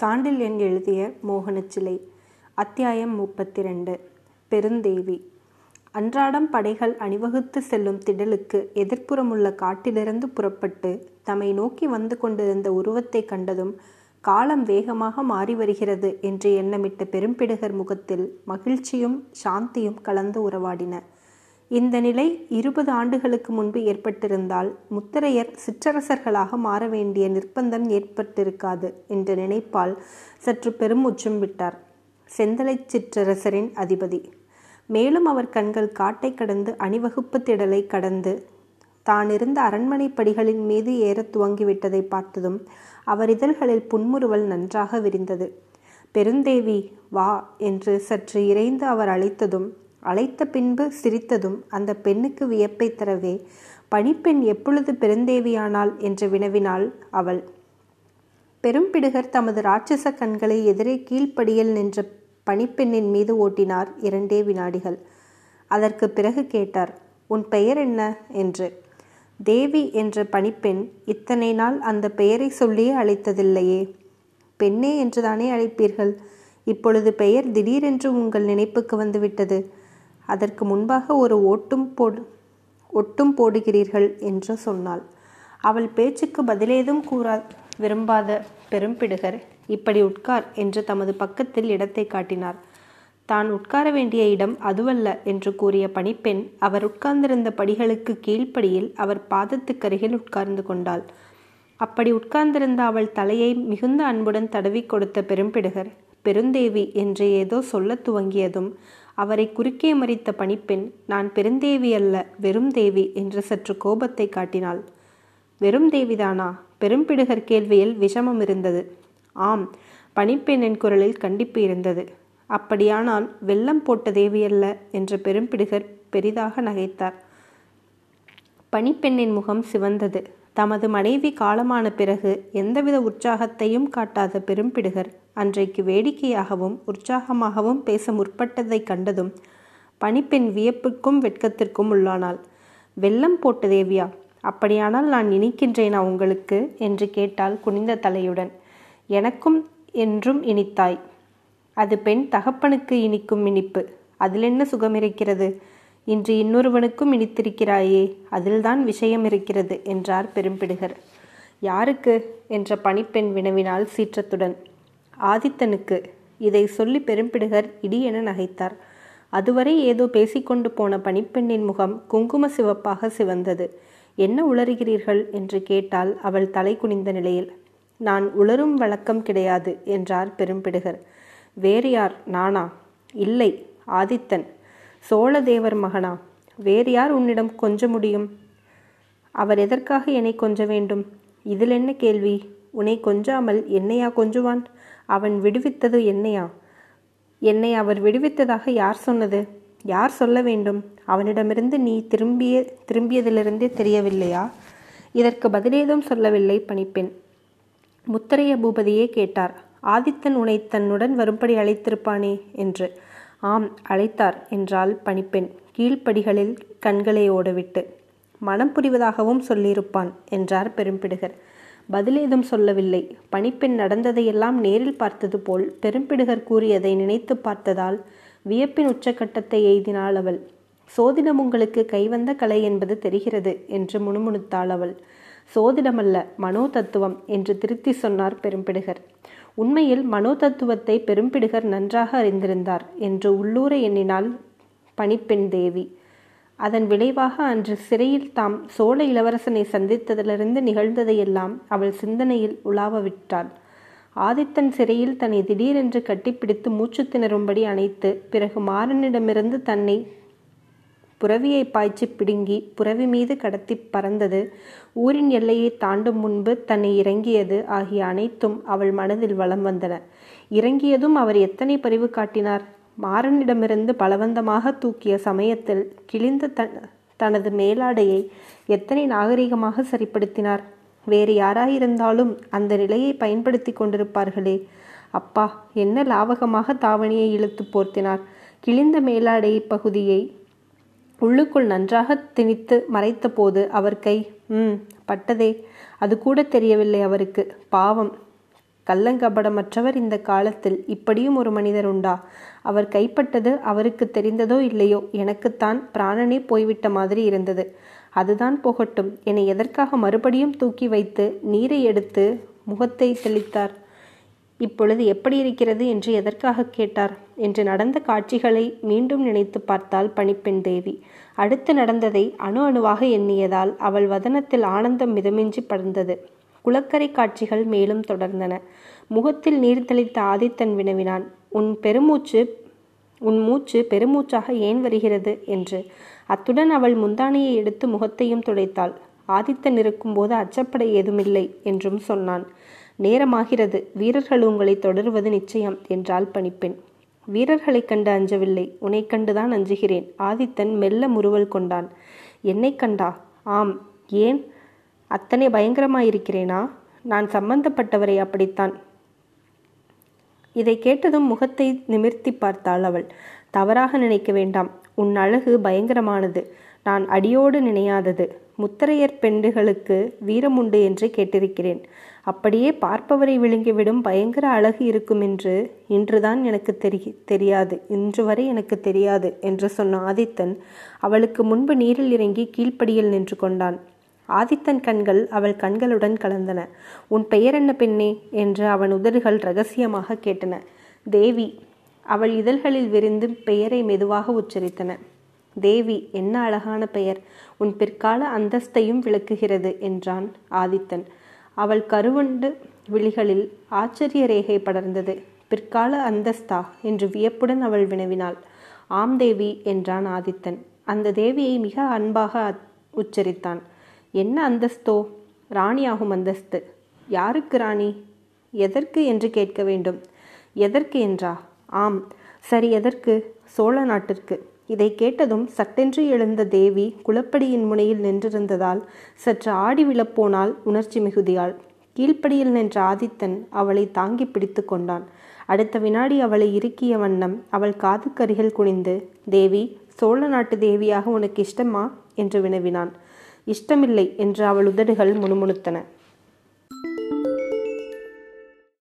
சாண்டில்யன் எழுதிய மோகனச்சிலை. அத்தியாயம் முப்பத்தி ரெண்டு பெருந்தேவி. அன்றாடம் படைகள் அணிவகுத்து செல்லும் திடலுக்கு எதிர்ப்புறமுள்ள காட்டிலிருந்து புறப்பட்டு தம்மை நோக்கி வந்து கொண்டிருந்த உருவத்தை கண்டதும் காலம் வேகமாக மாறி வருகிறது என்று எண்ணமிட்ட பெரும்பிடுகர் முகத்தில் மகிழ்ச்சியும் சாந்தியும் கலந்து உறவாடின. இந்த நிலை இருபது ஆண்டுகளுக்கு முன்பு ஏற்பட்டிருந்தால் முத்திரையர் சிற்றரசர்களாக மாற வேண்டிய நிர்பந்தம் ஏற்பட்டிருக்காது என்ற நினைப்பால் சற்று பெருமுச்சம் விட்டார். செந்தலை சிற்றரசரின் அதிபதி. மேலும் அவர் கண்கள் காட்டை கடந்து அணிவகுப்பு திடலை கடந்து தான் இருந்த அரண்மனை படிகளின் மீது ஏறத் துவங்கிவிட்டதை பார்த்ததும் அவர் இதழ்களில் புன்முறுவல் நன்றாக விரிந்தது. பெருந்தேவி வா என்று சற்று இறைந்து அவர் அழைத்ததும் அழைத்த பின்பு சிரித்ததும் அந்த பெண்ணுக்கு வியப்பை தரவே பணிப்பெண் எப்பொழுது பெருந்தேவியானாள்? என்று வினவினாள் அவள். பெரும்பிடுகர் தமது ராட்சச கண்களை எதிரே கீழ்ப்படியில் நின்ற பணிப்பெண்ணின் மீது ஓட்டினார் இரண்டே வினாடிகள். அதற்கு பிறகு கேட்டார் உன் பெயர் என்ன? என்று. தேவி என்ற பணிப்பெண் இத்தனை நாள் அந்த பெயரை சொல்லியே அழைத்ததில்லையே. பெண்ணே என்றுதானே அழைப்பீர்கள்? இப்பொழுது பெயர் திடீரென்று உங்கள் நினைப்புக்கு வந்துவிட்டது. அதற்கு முன்பாக ஒரு ஓட்டும் போடு ஒட்டும் போடுகிறீர்கள் என்று சொன்னாள். அவள் பேச்சுக்கு பதிலேதும் கூறா விரும்பாத பெரும்பிடுகர் இப்படி உட்கார் என்று தமது பக்கத்தில் இடத்தை காட்டினார். தான் உட்கார வேண்டிய இடம் அதுவல்ல என்று கூறிய பணிப்பெண் அவர் உட்கார்ந்திருந்த படிகளுக்கு கீழ்ப்படியில் அவர் பாதத்துக்கருகில் உட்கார்ந்து கொண்டாள். அப்படி உட்கார்ந்திருந்த அவள் தலையை மிகுந்த அன்புடன் தடவி கொடுத்த பெரும்பிடுகர் பெருந்தேவி என்று ஏதோ சொல்லத் துவங்கியதும் அவரை குறுக்கே மறித்த பணிப்பெண் நான் பெருந்தேவி அல்ல வெறும் தேவி என்று சற்று கோபத்தை காட்டினாள். வெறும் தேவிதானா? பெரும்பிடுகர் கேள்வியில் விஷமம் இருந்தது. ஆம் பணிப்பெண்ணின் குரலில் கண்டிப்பு இருந்தது. அப்படியானால் வெள்ளம் போட்ட தேவியல்ல என்று பெரும்பிடுகர் பெரிதாக நகைத்தார். பணிப்பெண்ணின் முகம் சிவந்தது. தமது மனைவி காலமான பிறகு எந்தவித உற்சாகத்தையும் காட்டாத பெரும்பிடுகர் அன்றைக்கு வேடிக்கையாகவும் உற்சாகமாகவும் பேச முற்பட்டதை கண்டதும் பணிப்பெண் வியப்புக்கும் வெட்கத்திற்கும் உள்ளானாள். வெள்ளம் போட்ட தேவியா அப்படியானால் நான் இனிக்கின்றேனா உங்களுக்கு? என்று கேட்டால் குனிந்த தலையுடன். எனக்கும் என்றும் இனித்தாய். அது பெண் தகப்பனுக்கு இனிக்கும் இனிப்பு. அதில் என்ன சுகம் இருக்கிறது? இன்று இன்னொருவனுக்கும் இனித்திருக்கிறாயே அதில்தான் விஷயம் இருக்கிறது என்றார் பெரும்பிடுகர். யாருக்கு? என்ற பணிப்பெண் வினவினால் சீற்றத்துடன். ஆதித்தனுக்கு இதை சொல்லி பெரும்பிடுகர் இடி என நகைத்தார். அதுவரை ஏதோ பேசிக்கொண்டு போன பணிப்பெண்ணின் முகம் குங்கும சிவப்பாக சிவந்தது. என்ன உளறுகிறீர்கள் என்று கேட்டால் அவள் தலை குனிந்த நிலையில். நான் உளரும் வழக்கம் கிடையாது என்றார் பெரும்பிடுகர். வேறு யார்? நானா? இல்லை ஆதித்தன். சோழதேவர் மகனா? வேறு யார் உன்னிடம் கொஞ்ச முடியும்? அவர் எதற்காக என்னை கொஞ்ச வேண்டும்? இதில் என்ன கேள்வி? உன்னை கொஞ்சாமல் என்னையா கொஞ்சுவான்? அவன் விடுவித்தது என்னையா? என்னை அவர் விடுவித்ததாக யார் சொன்னது? யார் சொல்ல வேண்டும்? அவனிடமிருந்து நீ திரும்பிய திரும்பியதிலிருந்தே தெரியவில்லையா? இதற்கு பதிலேதும் சொல்லவில்லை பணிப்பெண். முத்தரைய பூபதியே கேட்டார். ஆதித்தன் உன்னை தன்னுடன் வரும்படி அழைத்திருப்பானே என்று. ஆம் அழைத்தார் என்றாள் பணிப்பெண். கீழ்ப்படிகளில் கண்களை ஓடவிட்டு. மனம் புரிவதாகவும் சொல்லியிருப்பான் என்றார் பெரும்பிடுகர். பதிலேதும் சொல்லவில்லை. பணிப்பெண் நடந்ததையெல்லாம் நேரில் பார்த்தது போல் பெரும்பிடுகர் கூறியதை நினைத்து பார்த்ததால் வியப்பின் உச்சக்கட்டத்தை எய்தினாள் அவள். சோதிடம் உங்களுக்கு கைவந்த கலை என்பது தெரிகிறது என்று முணுமுணுத்தாள் அவள். சோதிடமல்ல மனோ தத்துவம் என்று திருத்தி சொன்னார் பெரும்பிடுகர். உண்மையில் மனோ தத்துவத்தை பெரும்பிடுகர் நன்றாக அறிந்திருந்தார் என்று உள்ளூர எண்ணினாள் பணிப்பெண் தேவி. அதன் விளைவாக அன்று சிறையில் தாம் சோழ இளவரசனை சந்தித்ததிலிருந்து நிகழ்ந்ததையெல்லாம் அவள் சிந்தனையில் உலாவ விட்டாள் ஆதித்தன் சிறையில் தன்னை திடீரென்று கட்டிப்பிடித்து மூச்சு திணறும்படி அணைத்து பிறகு மாறனிடமிருந்து தன்னை புறவியை பாய்ச்சி பிடுங்கி புறவி மீது கடத்தி பறந்தது ஊரின் எல்லையை தாண்டும் முன்பு தன்னை இறங்கியது ஆகிய அனைத்தும் அவள் மனதில் வளம் வந்தன. இறங்கியதும் அவர் எத்தனை பரிவு காட்டினார்? மாறனிடமிருந்து பலவந்தமாக தூக்கிய சமயத்தில் கிழிந்த தன் தனது மேலாடையை எத்தனை நாகரிகமாக சரிப்படுத்தினார்? வேறு யாராயிருந்தாலும் அந்த நிலையை பயன்படுத்தி கொண்டிருப்பார்களே. அப்பா என்ன லாவகமாக தாவணியை இழுத்து போர்த்தினார். கிழிந்த மேலாடை பகுதியை உள்ளுக்குள் நன்றாக திணித்து மறைத்த போது அவர் கை ம் பட்டதே. அது கூட தெரியவில்லை அவருக்கு. பாவம். கள்ளங்கபடமற்றவர் இந்த காலத்தில் இப்படியும் ஒரு மனிதர் உண்டா? அவர் கைப்பட்டது அவருக்கு தெரிந்ததோ இல்லையோ? எனக்குத்தான் பிராணனே போய்விட்ட மாதிரி இருந்தது. அதுதான் போகட்டும். என்னை எதற்காக மறுபடியும் தூக்கி வைத்து நீரை எடுத்து முகத்தை தெளித்தார்? இப்பொழுது எப்படி இருக்கிறது என்று எதற்காக கேட்டார்? என்று நடந்த காட்சிகளை மீண்டும் நினைத்து பார்த்தாள் பணிப்பெண் தேவி. அடுத்து நடந்ததை அணு அணுவாக எண்ணியதால் அவள் வதனத்தில் ஆனந்தம் மிதமின்றி படர்ந்தது. குளக்கரை காட்சிகள் மேலும் தொடர்ந்தன. முகத்தில் நீர் தெளித்த ஆதித்தன் வினவினான். உன் பெருமூச்சு உன் மூச்சு பெருமூச்சாக ஏன் வருகிறது? என்று. அத்துடன் அவள் முந்தானையை எடுத்து முகத்தையும் துடைத்தாள். ஆதித்தன் இருக்கும்போது அச்சப்பட ஏதுமில்லை என்றும் சொன்னான். நேரமாகிறது. வீரர்கள் உங்களை தொடர்வது நிச்சயம் என்றாள் பணிப்பெண். வீரர்களைக் கண்டு அஞ்சவில்லை. உன்னை கண்டுதான் அஞ்சுகிறேன். ஆதித்தன் மெல்ல முறுவல் கொண்டான். என்னை கண்டா? ஆம். ஏன்? அத்தனை பயங்கரமாயிருக்கிறேனா? நான் சம்பந்தப்பட்டவரை அப்படித்தான். இதை கேட்டதும் முகத்தை நிமிர்த்தி பார்த்தாள் அவள். தவறாக நினைக்க வேண்டாம். உன் அழகு பயங்கரமானது. நான் அடியோடு நினையாதது. முத்தரையர் பெண்டுகளுக்கு வீரமுண்டு என்று கேட்டிருக்கிறேன். அப்படியே பார்ப்பவரை விழுங்கிவிடும் பயங்கர அழகு இருக்கும் என்று இன்றுதான் எனக்கு தெரி தெரியாது. இன்று வரை எனக்கு தெரியாது என்று சொன்ன ஆதித்தன் அவளுக்கு முன்பு நீரில் இறங்கி கீழ்ப்படியில் நின்று கொண்டான். ஆதித்தன் கண்கள் அவள் கண்களுடன் கலந்தன. உன் பெயர் என்ன பெண்ணே என்று அவன் உதடுகள் ரகசியமாக கேட்டன. தேவி அவள் இதழ்களில் விரிந்து பெயரை மெதுவாக உச்சரித்தன. தேவி என்ன அழகான பெயர். உன் பிற்கால அந்தஸ்தையும் விளக்குகிறது என்றான் ஆதித்தன். அவள் கருவண்டு விழிகளில் ஆச்சரிய ரேகை படர்ந்தது. பிற்கால அந்தஸ்தா என்று வியப்புடன் அவள் வினவினாள். ஆம் தேவி என்றான் ஆதித்தன். அந்த தேவியை மிக அன்பாக உச்சரித்தான். என்ன அந்தஸ்தோ? ராணியாகும் அந்தஸ்து. யாருக்கு ராணி? எதற்கு என்று கேட்க வேண்டும். எதற்கு என்றா? ஆம். சரி எதற்கு? சோழ நாட்டிற்கு. இதை கேட்டதும் சட்டென்று எழுந்த தேவி குளப்படியின் முனையில் நின்றிருந்ததால் சற்று ஆடி விழப்போனால் உணர்ச்சி மிகுதியாள். கீழ்ப்படியில் நின்ற ஆதித்தன் அவளை தாங்கி பிடித்து கொண்டான். அடுத்த வினாடி அவளை இறுக்கிய வண்ணம் அவள் காதுக்கருகில் குனிந்து தேவி சோழ நாட்டு தேவியாக உனக்கு இஷ்டமா? என்று வினவினான். இஷ்டமில்லை என்று அவள் உதடுகள் முணுமுணுத்தன.